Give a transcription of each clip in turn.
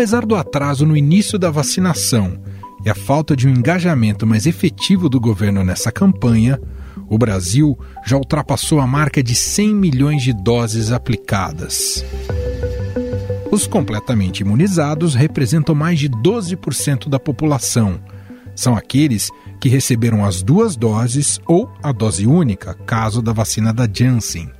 Apesar do atraso no início da vacinação e a falta de um engajamento mais efetivo do governo nessa campanha, o Brasil já ultrapassou a marca de 100 milhões de doses aplicadas. Os completamente imunizados representam mais de 12% da população. São aqueles que receberam as duas doses ou a dose única, caso da vacina da Janssen.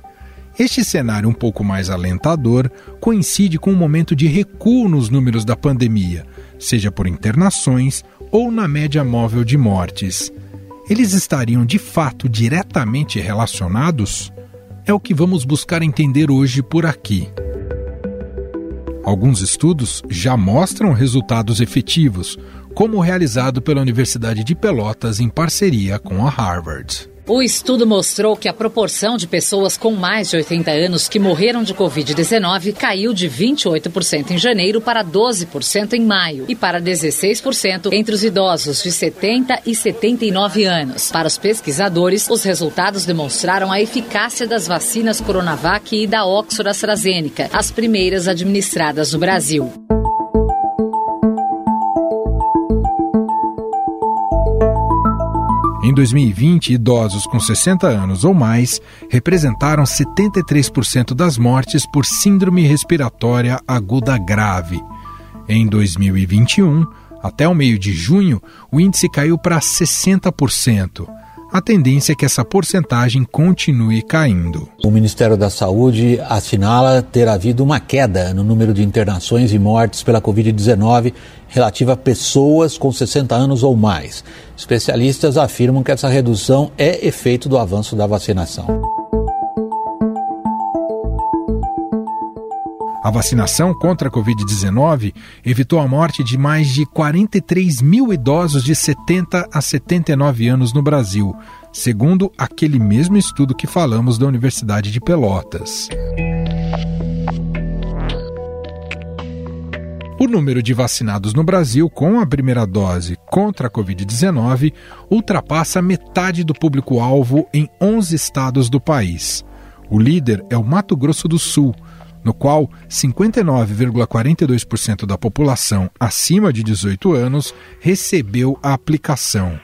Este cenário um pouco mais alentador coincide com um momento de recuo nos números da pandemia, seja por internações ou na média móvel de mortes. Eles estariam de fato diretamente relacionados? É o que vamos buscar entender hoje por aqui. Alguns estudos já mostram resultados efetivos, como o realizado pela Universidade de Pelotas em parceria com a Harvard. O estudo mostrou que a proporção de pessoas com mais de 80 anos que morreram de Covid-19 caiu de 28% em janeiro para 12% em maio e para 16% entre os idosos de 70 e 79 anos. Para os pesquisadores, os resultados demonstraram a eficácia das vacinas Coronavac e da Oxford AstraZeneca, as primeiras administradas no Brasil. Em 2020, idosos com 60 anos ou mais representaram 73% das mortes por síndrome respiratória aguda grave. Em 2021, até o meio de junho, o índice caiu para 60% a tendência é que essa porcentagem continue caindo. O Ministério da Saúde assinala ter havido uma queda no número de internações e mortes pela Covid-19 relativa a pessoas com 60 anos ou mais. Especialistas afirmam que essa redução é efeito do avanço da vacinação. A vacinação contra a Covid-19 evitou a morte de mais de 43 mil idosos de 70 a 79 anos no Brasil, segundo aquele mesmo estudo que falamos da Universidade de Pelotas. O número de vacinados no Brasil com a primeira dose contra a Covid-19 ultrapassa metade do público-alvo em 11 estados do país. O líder é o Mato Grosso do Sul no qual 59,42% da população acima de 18 anos recebeu a aplicação.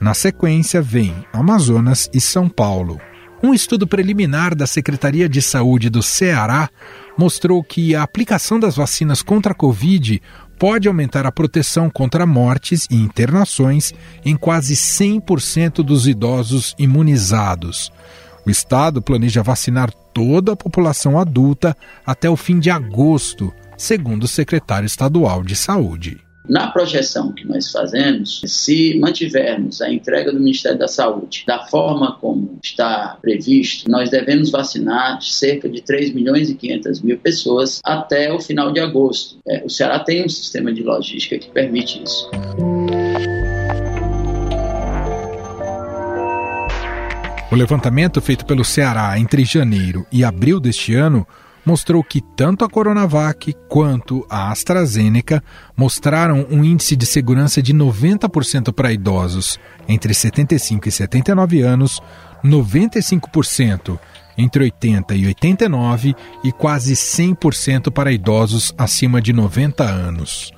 Na sequência, vem Amazonas e São Paulo. Um estudo preliminar da Secretaria de Saúde do Ceará mostrou que a aplicação das vacinas contra a Covid pode aumentar a proteção contra mortes e internações em quase 100% dos idosos imunizados. O Estado planeja vacinar toda a população adulta até o fim de agosto, segundo o secretário estadual de Saúde. Na projeção que nós fazemos, se mantivermos a entrega do Ministério da Saúde da forma como está previsto, nós devemos vacinar cerca de 3 milhões e 500 mil pessoas até o final de agosto. É, o Ceará tem um sistema de logística que permite isso. O levantamento feito pelo Ceará entre janeiro e abril deste ano mostrou que tanto a Coronavac quanto a AstraZeneca mostraram um índice de segurança de 90% para idosos entre 75 e 79 anos, 95% entre 80 e 89 e quase 100% para idosos acima de 90 anos.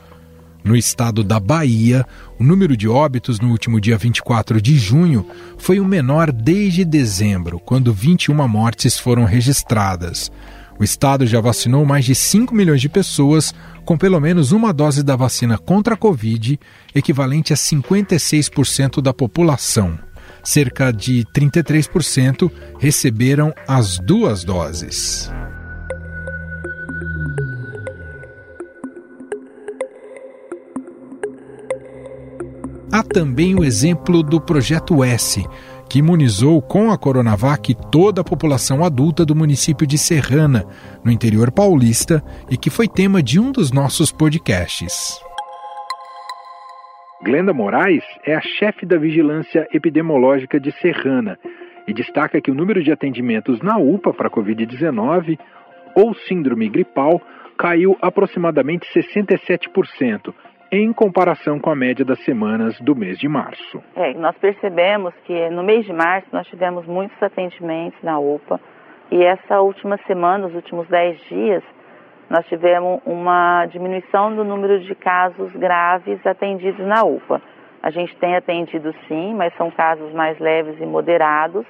No estado da Bahia, o número de óbitos no último dia 24 de junho foi o menor desde dezembro, quando 21 mortes foram registradas. O estado já vacinou mais de 5 milhões de pessoas com pelo menos uma dose da vacina contra a Covid, equivalente a 56% da população. Cerca de 33% receberam as duas doses. Há também o exemplo do Projeto S, que imunizou com a Coronavac toda a população adulta do município de Serrana, no interior paulista, e que foi tema de um dos nossos podcasts. Glenda Moraes é a chefe da Vigilância Epidemiológica de Serrana e destaca que o número de atendimentos na UPA para a Covid-19 ou síndrome gripal caiu aproximadamente 67%, em comparação com a média das semanas do mês de março. É, nós percebemos que no mês de março nós tivemos muitos atendimentos na UPA e essa última semana, os últimos 10 dias, nós tivemos uma diminuição do número de casos graves atendidos na UPA. A gente tem atendido sim, mas são casos mais leves e moderados.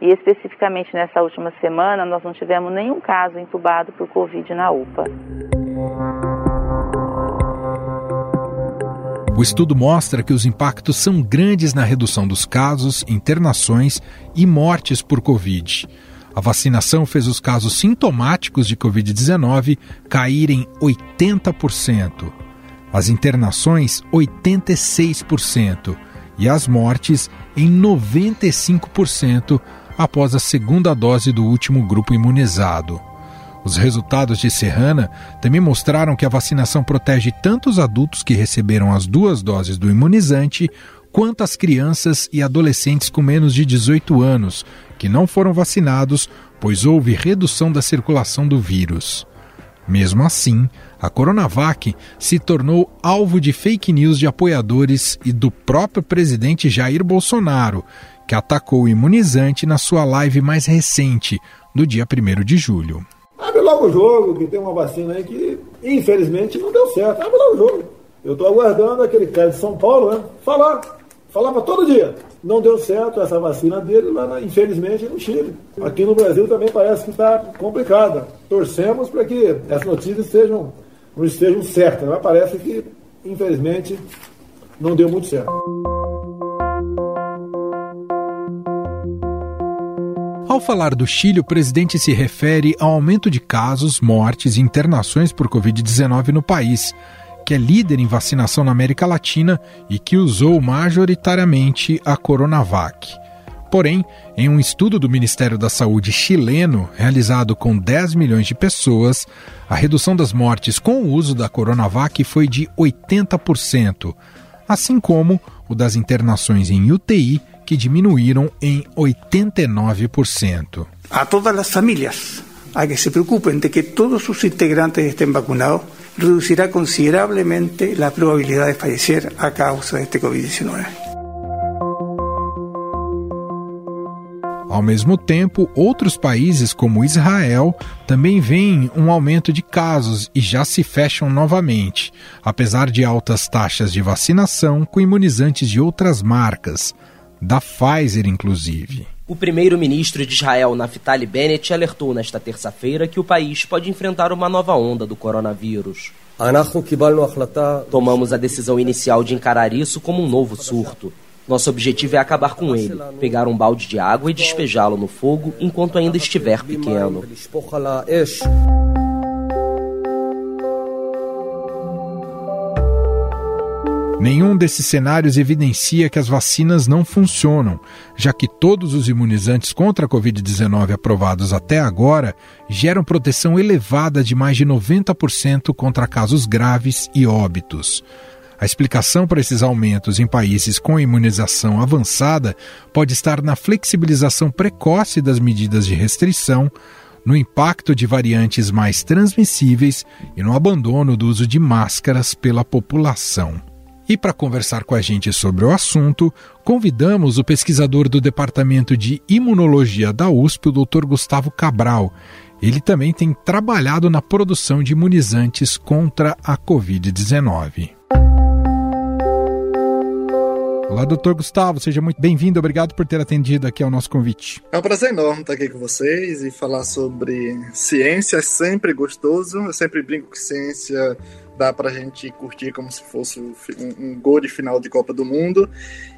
E especificamente nessa última semana, nós não tivemos nenhum caso entubado por Covid na UPA. O estudo mostra que os impactos são grandes na redução dos casos, internações e mortes por Covid. A vacinação fez os casos sintomáticos de Covid-19 caírem 80%, as internações 86% e as mortes em 95% após a segunda dose do último grupo imunizado. Os resultados de Serrana também mostraram que a vacinação protege tanto os adultos que receberam as duas doses do imunizante, quanto as crianças e adolescentes com menos de 18 anos, que não foram vacinados, pois houve redução da circulação do vírus. Mesmo assim, a Coronavac se tornou alvo de fake news de apoiadores e do próprio presidente Jair Bolsonaro, que atacou o imunizante na sua live mais recente, do dia 1 de julho. Abre logo o jogo, que tem uma vacina aí que infelizmente não deu certo. Abre logo o jogo. Eu estou aguardando aquele cara de São Paulo, né? Falar. Falava todo dia. Não deu certo essa vacina dele lá, na, infelizmente, no Chile. Aqui no Brasil também parece que está complicada. Torcemos para que as notícias sejam, não estejam certas, mas parece que, infelizmente, não deu muito certo. Ao falar do Chile, o presidente se refere ao aumento de casos, mortes e internações por Covid-19 no país, que é líder em vacinação na América Latina e que usou majoritariamente a Coronavac. Porém, em um estudo do Ministério da Saúde chileno, realizado com 10 milhões de pessoas, a redução das mortes com o uso da Coronavac foi de 80%, assim como o das internações em UTI que diminuíram em 89%. A todas as famílias a que se preocupem de que todos os integrantes estén vacunados, reducirá considerablemente la probabilidad de fallecer a causa de este COVID-19. Ao mesmo tempo, outros países, como Israel, também veem um aumento de casos e já se fecham novamente, apesar de altas taxas de vacinação com imunizantes de outras marcas, da Pfizer inclusive. O primeiro-ministro de Israel, Naftali Bennett, alertou nesta terça-feira que o país pode enfrentar uma nova onda do coronavírus. Tomamos a decisão inicial de encarar isso como um novo surto. Nosso objetivo é acabar com ele, pegar um balde de água e despejá-lo no fogo enquanto ainda estiver pequeno. Nenhum desses cenários evidencia que as vacinas não funcionam, já que todos os imunizantes contra a Covid-19 aprovados até agora geram proteção elevada de mais de 90% contra casos graves e óbitos. A explicação para esses aumentos em países com imunização avançada pode estar na flexibilização precoce das medidas de restrição, no impacto de variantes mais transmissíveis e no abandono do uso de máscaras pela população. E para conversar com a gente sobre o assunto, convidamos o pesquisador do Departamento de Imunologia da USP, o Dr. Gustavo Cabral. Ele também tem trabalhado na produção de imunizantes contra a Covid-19. Olá, doutor Gustavo, seja muito bem-vindo. Obrigado por ter atendido aqui ao nosso convite. É um prazer enorme estar aqui com vocês e falar sobre ciência. É sempre gostoso. Eu sempre brinco que ciência dá pra gente curtir como se fosse um, um gol de final de Copa do Mundo.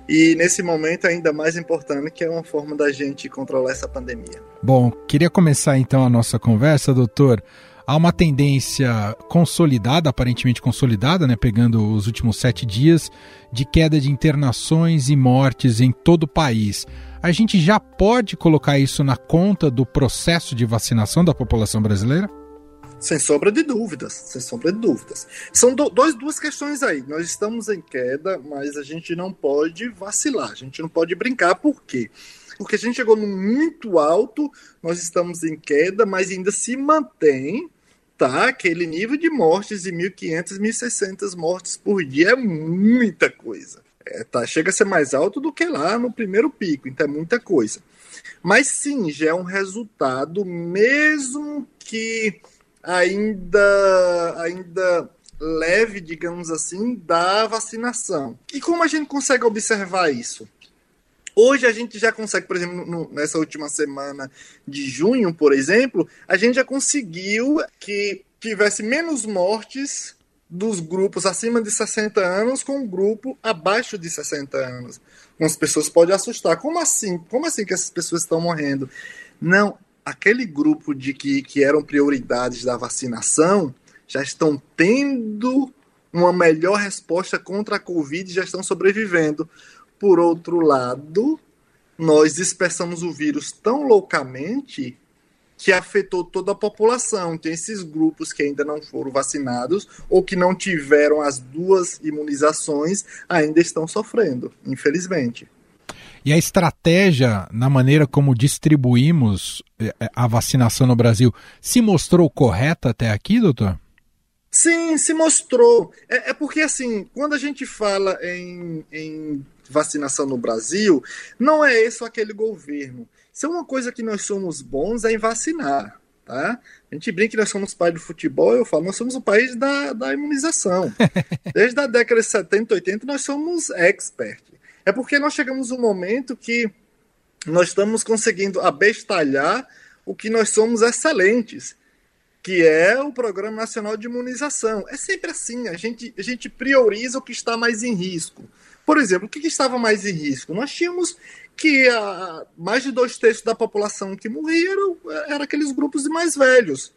E nesse momento ainda mais importante que é uma forma da gente controlar essa pandemia. Bom, queria começar então a nossa conversa, doutor há uma tendência consolidada, aparentemente consolidada, né, pegando os últimos sete dias, de queda de internações e mortes em todo o país. A gente já pode colocar isso na conta do processo de vacinação da população brasileira? Sem sombra de dúvidas, sem sombra de dúvidas. São do, dois, duas questões aí. Nós estamos em queda, mas a gente não pode vacilar, a gente não pode brincar, por quê? Porque a gente chegou no muito alto, nós estamos em queda, mas ainda se mantém tá aquele nível de mortes de 1.500, 1.600 mortes por dia é muita coisa. É, tá, chega a ser mais alto do que lá no primeiro pico, então é muita coisa. Mas sim, já é um resultado, mesmo que ainda, ainda leve, digamos assim, da vacinação. E como a gente consegue observar isso? Hoje a gente já consegue, por exemplo, no, nessa última semana de junho, por exemplo, a gente já conseguiu que tivesse menos mortes dos grupos acima de 60 anos com o grupo abaixo de 60 anos. As pessoas podem assustar. Como assim? Como assim que essas pessoas estão morrendo? Não, aquele grupo de que, que eram prioridades da vacinação já estão tendo uma melhor resposta contra a Covid e já estão sobrevivendo. Por outro lado, nós dispersamos o vírus tão loucamente que afetou toda a população. Tem esses grupos que ainda não foram vacinados ou que não tiveram as duas imunizações ainda estão sofrendo, infelizmente. E a estratégia na maneira como distribuímos eh, a vacinação no Brasil se mostrou correta até aqui, doutor? Sim, se mostrou. É, é, porque, assim, quando a gente fala em, em vacinação no Brasil, não é esse ou aquele governo. Se é uma coisa que nós somos bons é em vacinar. Tá? A gente brinca que nós somos país do futebol, eu falo, nós somos o país da, da imunização. Desde a década de 70, 80, nós somos expert. É porque nós chegamos um momento que nós estamos conseguindo abestalhar o que nós somos excelentes que é o Programa Nacional de Imunização. É sempre assim, a gente, a gente prioriza o que está mais em risco. Por exemplo, o que, que estava mais em risco? Nós tínhamos que a, mais de dois terços da população que morria eram era aqueles grupos mais velhos.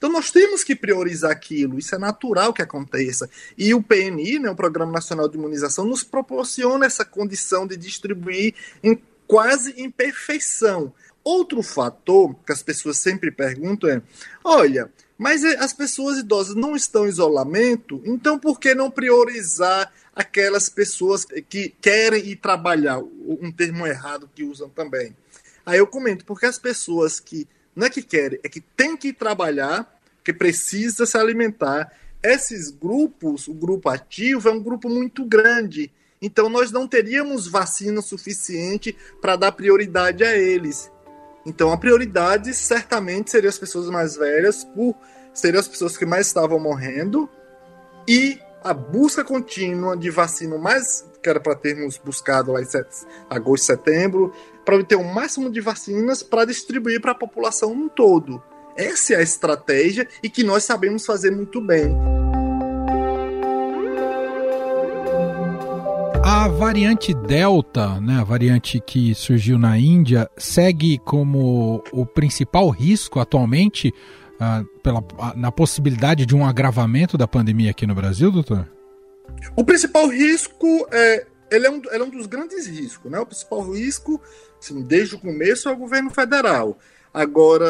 Então nós temos que priorizar aquilo, isso é natural que aconteça. E o PNI, né, o Programa Nacional de Imunização, nos proporciona essa condição de distribuir em quase em perfeição. Outro fator que as pessoas sempre perguntam é: olha, mas as pessoas idosas não estão em isolamento, então por que não priorizar aquelas pessoas que querem ir trabalhar? Um termo errado que usam também. Aí eu comento, porque as pessoas que não é que querem, é que tem que trabalhar, que precisa se alimentar. Esses grupos, o grupo ativo é um grupo muito grande. Então nós não teríamos vacina suficiente para dar prioridade a eles. Então a prioridade certamente seria as pessoas mais velhas, por seriam as pessoas que mais estavam morrendo, e a busca contínua de vacina mais que era para termos buscado lá em agosto, setembro, para obter o máximo de vacinas para distribuir para a população no todo. Essa é a estratégia e que nós sabemos fazer muito bem. A variante Delta, né, a variante que surgiu na Índia, segue como o principal risco atualmente uh, pela, na possibilidade de um agravamento da pandemia aqui no Brasil, doutor? O principal risco é. Ele é, um, ele é um dos grandes riscos, né? O principal risco, assim, desde o começo, é o governo federal. Agora,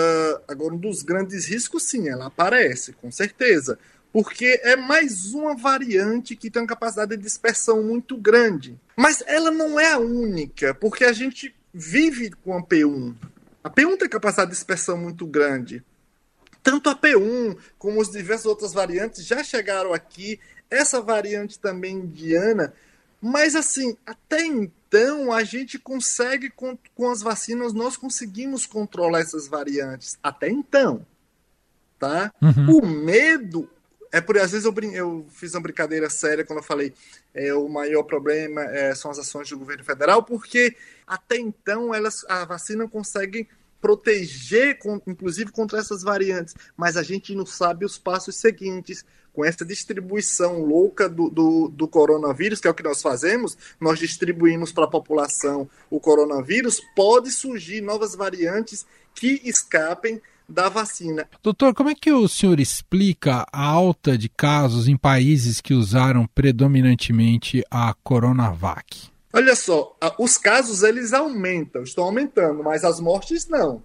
agora, um dos grandes riscos, sim, ela aparece, com certeza porque é mais uma variante que tem uma capacidade de dispersão muito grande. Mas ela não é a única, porque a gente vive com a P1. A P1 tem capacidade de dispersão muito grande. Tanto a P1 como as diversas outras variantes já chegaram aqui. Essa variante também indiana. Mas assim, até então a gente consegue, com, com as vacinas, nós conseguimos controlar essas variantes. Até então. Tá? Uhum. O medo é por às vezes eu, eu fiz uma brincadeira séria quando eu falei é, o maior problema é, são as ações do governo federal, porque até então elas a vacina consegue proteger, com, inclusive contra essas variantes, mas a gente não sabe os passos seguintes. Com essa distribuição louca do, do, do coronavírus, que é o que nós fazemos, nós distribuímos para a população o coronavírus, pode surgir novas variantes que escapem da vacina. Doutor, como é que o senhor explica a alta de casos em países que usaram predominantemente a Coronavac? Olha só, os casos eles aumentam, estão aumentando, mas as mortes não.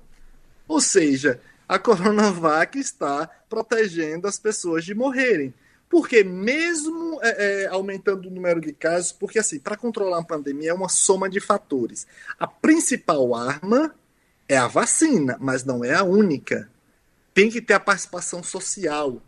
Ou seja, a Coronavac está protegendo as pessoas de morrerem. Porque mesmo é, é, aumentando o número de casos, porque assim, para controlar a pandemia é uma soma de fatores. A principal arma é a vacina, mas não é a única. Tem que ter a participação social.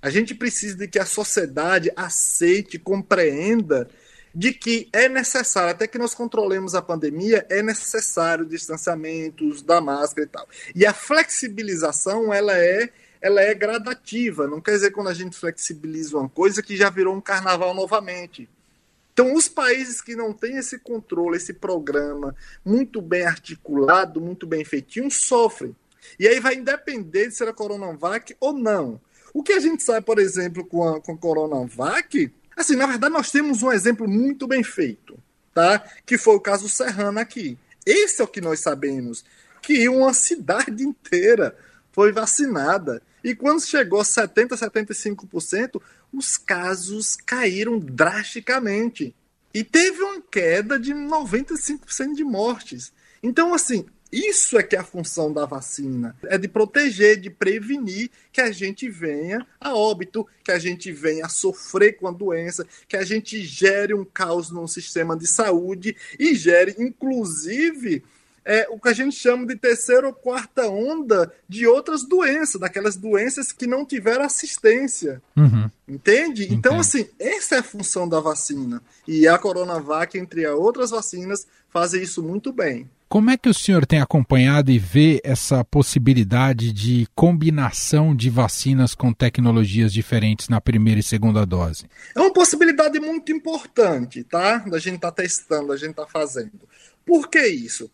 A gente precisa de que a sociedade aceite, compreenda de que é necessário, até que nós controlemos a pandemia, é necessário distanciamentos da máscara e tal. E a flexibilização, ela é ela é gradativa. Não quer dizer quando a gente flexibiliza uma coisa que já virou um carnaval novamente. Então, os países que não têm esse controle, esse programa muito bem articulado, muito bem feitinho, sofrem. E aí vai independer de ser a Coronavac ou não. O que a gente sabe, por exemplo, com a, com a Coronavac, assim, na verdade, nós temos um exemplo muito bem feito, tá? Que foi o caso Serrano aqui. Esse é o que nós sabemos, que uma cidade inteira foi vacinada. E quando chegou a 70%, 75%, os casos caíram drasticamente. E teve uma queda de 95% de mortes. Então, assim, isso é que é a função da vacina. É de proteger, de prevenir que a gente venha a óbito, que a gente venha a sofrer com a doença, que a gente gere um caos no sistema de saúde e gere, inclusive, é, o que a gente chama de terceira ou quarta onda de outras doenças, daquelas doenças que não tiveram assistência. Uhum. Entende? Entendo. Então, assim, essa é a função da vacina. E a Coronavac, entre as outras vacinas, fazem isso muito bem. Como é que o senhor tem acompanhado e vê essa possibilidade de combinação de vacinas com tecnologias diferentes na primeira e segunda dose? É uma possibilidade muito importante, tá? Da gente tá testando, da gente tá fazendo. Por que isso?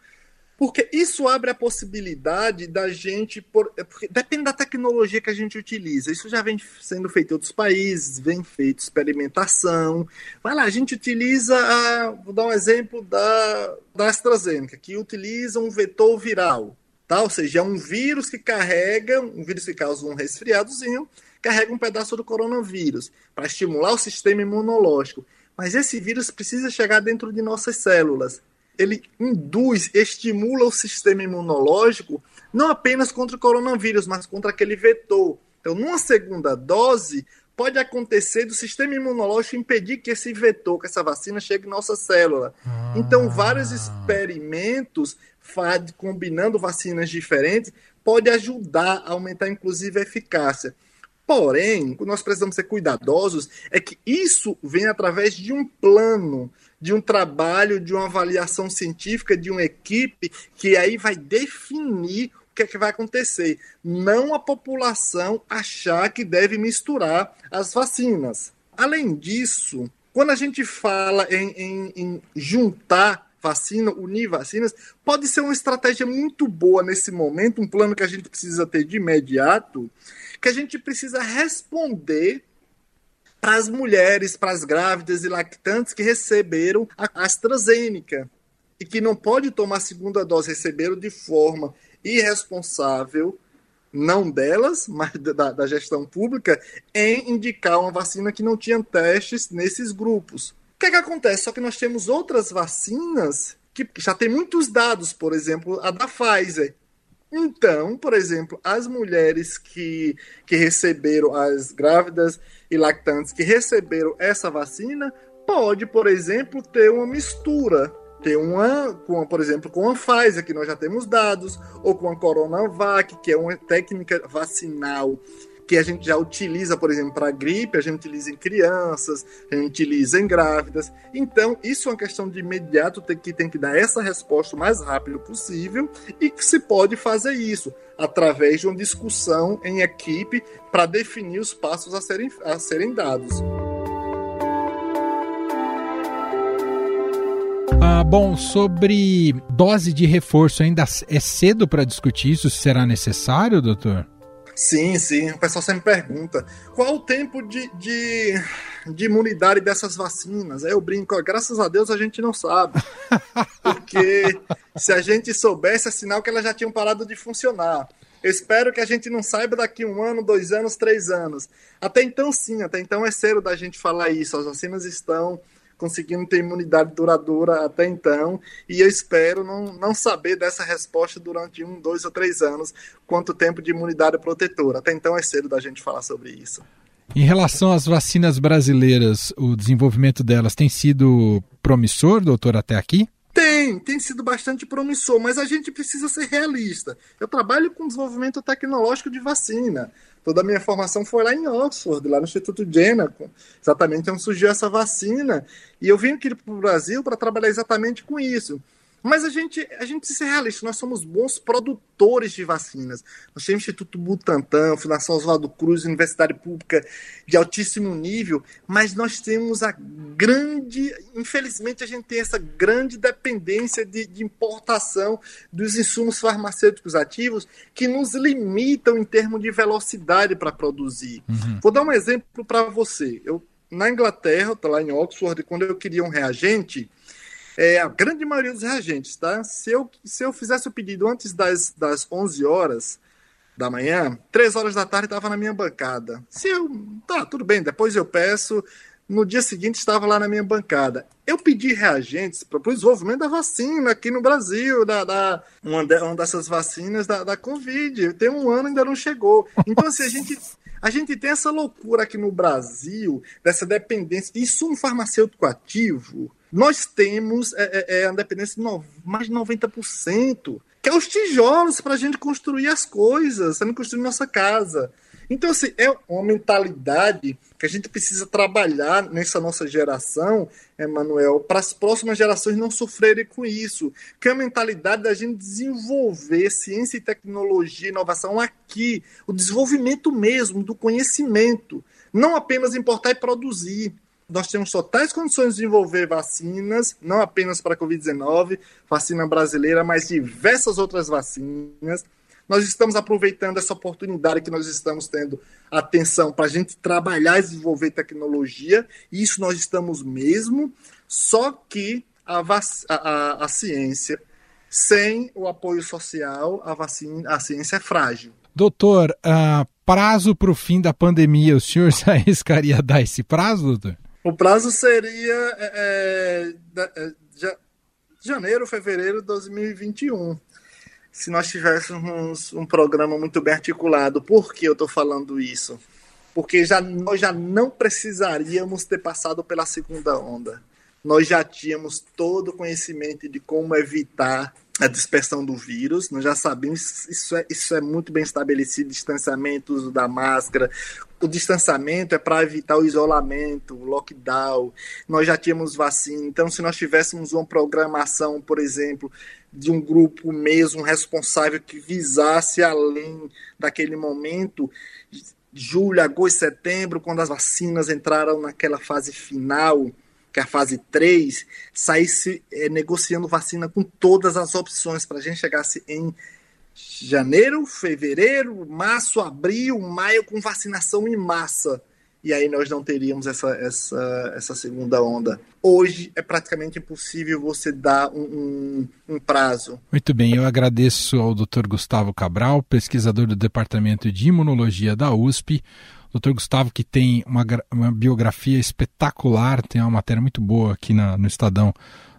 Porque isso abre a possibilidade da gente. Por, é depende da tecnologia que a gente utiliza. Isso já vem sendo feito em outros países, vem feito experimentação. Vai lá, a gente utiliza. A, vou dar um exemplo da, da AstraZeneca, que utiliza um vetor viral. Tá? Ou seja, é um vírus que carrega, um vírus que causa um resfriadozinho, carrega um pedaço do coronavírus para estimular o sistema imunológico. Mas esse vírus precisa chegar dentro de nossas células ele induz, estimula o sistema imunológico não apenas contra o coronavírus, mas contra aquele vetor. Então, numa segunda dose, pode acontecer do sistema imunológico impedir que esse vetor, que essa vacina chegue em nossa célula. Ah. Então, vários experimentos combinando vacinas diferentes pode ajudar a aumentar, inclusive, a eficácia. Porém, o que nós precisamos ser cuidadosos é que isso vem através de um plano de um trabalho, de uma avaliação científica, de uma equipe que aí vai definir o que é que vai acontecer. Não a população achar que deve misturar as vacinas. Além disso, quando a gente fala em, em, em juntar vacina, unir vacinas, pode ser uma estratégia muito boa nesse momento, um plano que a gente precisa ter de imediato, que a gente precisa responder para as mulheres, para as grávidas e lactantes que receberam a AstraZeneca e que não pode tomar a segunda dose, receberam de forma irresponsável, não delas, mas da, da gestão pública, em indicar uma vacina que não tinha testes nesses grupos. O que, é que acontece? Só que nós temos outras vacinas que já tem muitos dados, por exemplo, a da Pfizer, então, por exemplo, as mulheres que, que receberam, as grávidas e lactantes que receberam essa vacina, pode, por exemplo, ter uma mistura. Ter uma, com, por exemplo, com a Pfizer, que nós já temos dados, ou com a Coronavac, que é uma técnica vacinal que a gente já utiliza, por exemplo, para gripe, a gente utiliza em crianças, a gente utiliza em grávidas. Então, isso é uma questão de imediato ter que tem que dar essa resposta o mais rápido possível e que se pode fazer isso através de uma discussão em equipe para definir os passos a serem, a serem dados. Ah, bom, sobre dose de reforço, ainda é cedo para discutir isso? Será necessário, doutor? Sim, sim. O pessoal sempre pergunta qual o tempo de, de, de imunidade dessas vacinas. Aí eu brinco, graças a Deus a gente não sabe. Porque se a gente soubesse, é sinal que elas já tinham parado de funcionar. Eu espero que a gente não saiba daqui um ano, dois anos, três anos. Até então, sim, até então é cedo da gente falar isso. As vacinas estão conseguindo ter imunidade duradoura até então, e eu espero não, não saber dessa resposta durante um, dois ou três anos, quanto tempo de imunidade protetora. Até então é cedo da gente falar sobre isso. Em relação às vacinas brasileiras, o desenvolvimento delas tem sido promissor, doutor, até aqui? Tem, tem sido bastante promissor, mas a gente precisa ser realista. Eu trabalho com desenvolvimento tecnológico de vacina. Toda a minha formação foi lá em Oxford, lá no Instituto Jenner, exatamente onde surgiu essa vacina. E eu vim aqui para o Brasil para trabalhar exatamente com isso. Mas a gente, a gente precisa ser realista, nós somos bons produtores de vacinas. Nós temos o Instituto Butantan, Fundação Oswaldo Cruz, Universidade Pública de altíssimo nível, mas nós temos a grande, infelizmente a gente tem essa grande dependência de, de importação dos insumos farmacêuticos ativos que nos limitam em termos de velocidade para produzir. Uhum. Vou dar um exemplo para você. Eu, na Inglaterra, estou lá em Oxford, quando eu queria um reagente, é, a grande maioria dos reagentes, tá? Se eu, se eu fizesse o pedido antes das, das 11 horas da manhã, 3 horas da tarde estava na minha bancada. Se eu. Tá, tudo bem, depois eu peço. No dia seguinte estava lá na minha bancada. Eu pedi reagentes para o desenvolvimento da vacina aqui no Brasil, da, da uma, de, uma dessas vacinas da, da Covid. Tem um ano ainda não chegou. Então, assim, a gente, a gente tem essa loucura aqui no Brasil, dessa dependência de insumo farmacêutico ativo, nós temos é, é, é a dependência de no, mais de 90%, que é os tijolos para a gente construir as coisas, para construir nossa casa. Então, assim, é uma mentalidade que a gente precisa trabalhar nessa nossa geração, Emanuel, para as próximas gerações não sofrerem com isso. Que é a mentalidade da gente desenvolver ciência e tecnologia, inovação aqui, o desenvolvimento mesmo do conhecimento, não apenas importar e produzir nós temos totais condições de desenvolver vacinas, não apenas para a Covid-19, vacina brasileira, mas diversas outras vacinas. Nós estamos aproveitando essa oportunidade que nós estamos tendo atenção para a gente trabalhar e desenvolver tecnologia, isso nós estamos mesmo, só que a, a, a ciência, sem o apoio social, a, vacina, a ciência é frágil. Doutor, uh, prazo para o fim da pandemia, o senhor se arriscaria dar esse prazo, doutor? O prazo seria é, é, é janeiro, fevereiro de 2021. Se nós tivéssemos um programa muito bem articulado. Por que eu estou falando isso? Porque já, nós já não precisaríamos ter passado pela segunda onda. Nós já tínhamos todo o conhecimento de como evitar a dispersão do vírus. Nós já sabemos, isso é, isso é muito bem estabelecido, distanciamento, uso da máscara. O distanciamento é para evitar o isolamento, o lockdown. Nós já tínhamos vacina. Então, se nós tivéssemos uma programação, por exemplo, de um grupo mesmo responsável que visasse além daquele momento, julho, agosto, setembro, quando as vacinas entraram naquela fase final, que é a fase 3, saísse é, negociando vacina com todas as opções para a gente chegasse em janeiro, fevereiro, março, abril, maio com vacinação em massa. E aí nós não teríamos essa, essa, essa segunda onda. Hoje é praticamente impossível você dar um, um, um prazo. Muito bem, eu agradeço ao Dr. Gustavo Cabral, pesquisador do Departamento de Imunologia da USP. Doutor Gustavo, que tem uma, uma biografia espetacular, tem uma matéria muito boa aqui na, no Estadão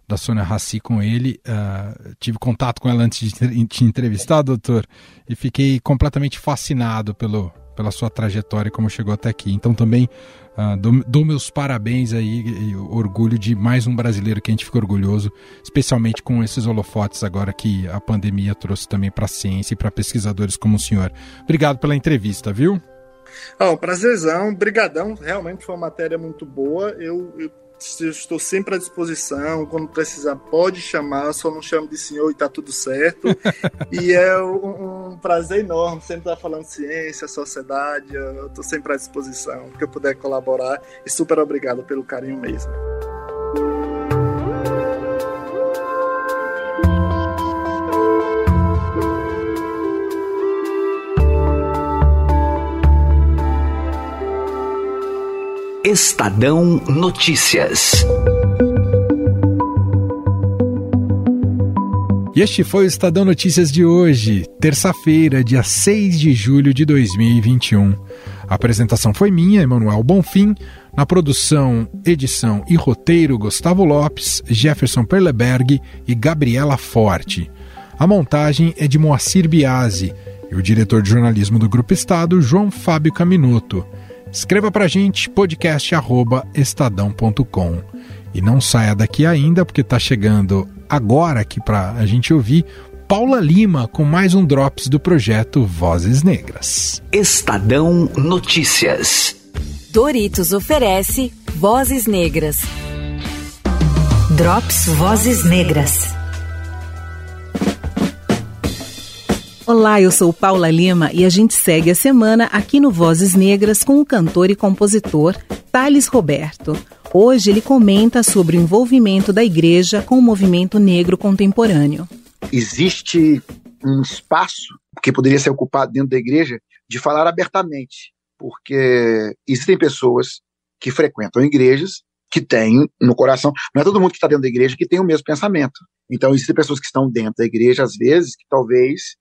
da Sônia Raci com ele. Uh, tive contato com ela antes de te entrevistar, doutor, e fiquei completamente fascinado pelo, pela sua trajetória e como chegou até aqui. Então também uh, dou, dou, meus parabéns aí e orgulho de mais um brasileiro que a gente fica orgulhoso, especialmente com esses holofotes agora que a pandemia trouxe também para a ciência e para pesquisadores como o senhor. Obrigado pela entrevista, viu? Oh, prazerzão, brigadão, realmente foi uma matéria muito boa. Eu, eu, estou sempre à disposição, quando precisar pode chamar, só não chame de senhor e tá tudo certo. e é um, um, prazer enorme sempre estar falando ciência, sociedade, eu estou sempre à disposição, que eu puder colaborar e super obrigado pelo carinho mesmo. Estadão Notícias. Este foi o Estadão Notícias de hoje, terça-feira, dia 6 de julho de 2021. A apresentação foi minha, Emanuel Bonfim. Na produção, edição e roteiro, Gustavo Lopes, Jefferson Perleberg e Gabriela Forte. A montagem é de Moacir Biasi e o diretor de jornalismo do Grupo Estado, João Fábio Caminoto. Escreva para a gente podcast@estadão.com. E não saia daqui ainda, porque está chegando agora aqui para a gente ouvir Paula Lima com mais um Drops do projeto Vozes Negras. Estadão Notícias. Doritos oferece Vozes Negras. Drops Vozes Negras. Olá, eu sou Paula Lima e a gente segue a semana aqui no Vozes Negras com o cantor e compositor Thales Roberto. Hoje ele comenta sobre o envolvimento da igreja com o movimento negro contemporâneo. Existe um espaço que poderia ser ocupado dentro da igreja de falar abertamente, porque existem pessoas que frequentam igrejas que têm no coração, não é todo mundo que está dentro da igreja que tem o mesmo pensamento. Então existem pessoas que estão dentro da igreja às vezes que talvez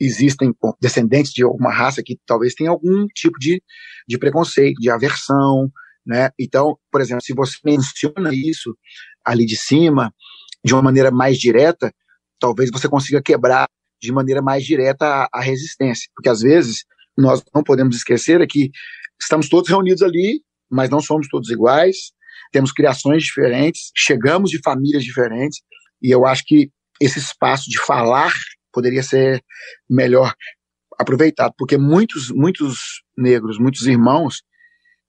existem descendentes de alguma raça que talvez tenham algum tipo de, de preconceito, de aversão, né? Então, por exemplo, se você menciona isso ali de cima de uma maneira mais direta, talvez você consiga quebrar de maneira mais direta a, a resistência, porque às vezes nós não podemos esquecer é que estamos todos reunidos ali, mas não somos todos iguais, temos criações diferentes, chegamos de famílias diferentes, e eu acho que esse espaço de falar poderia ser melhor aproveitado, porque muitos, muitos negros, muitos irmãos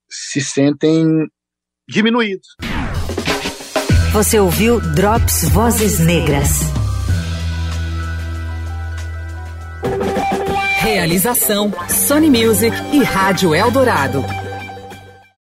se sentem diminuídos. Você ouviu Drops Vozes Negras. Realização Sony Music e Rádio Eldorado.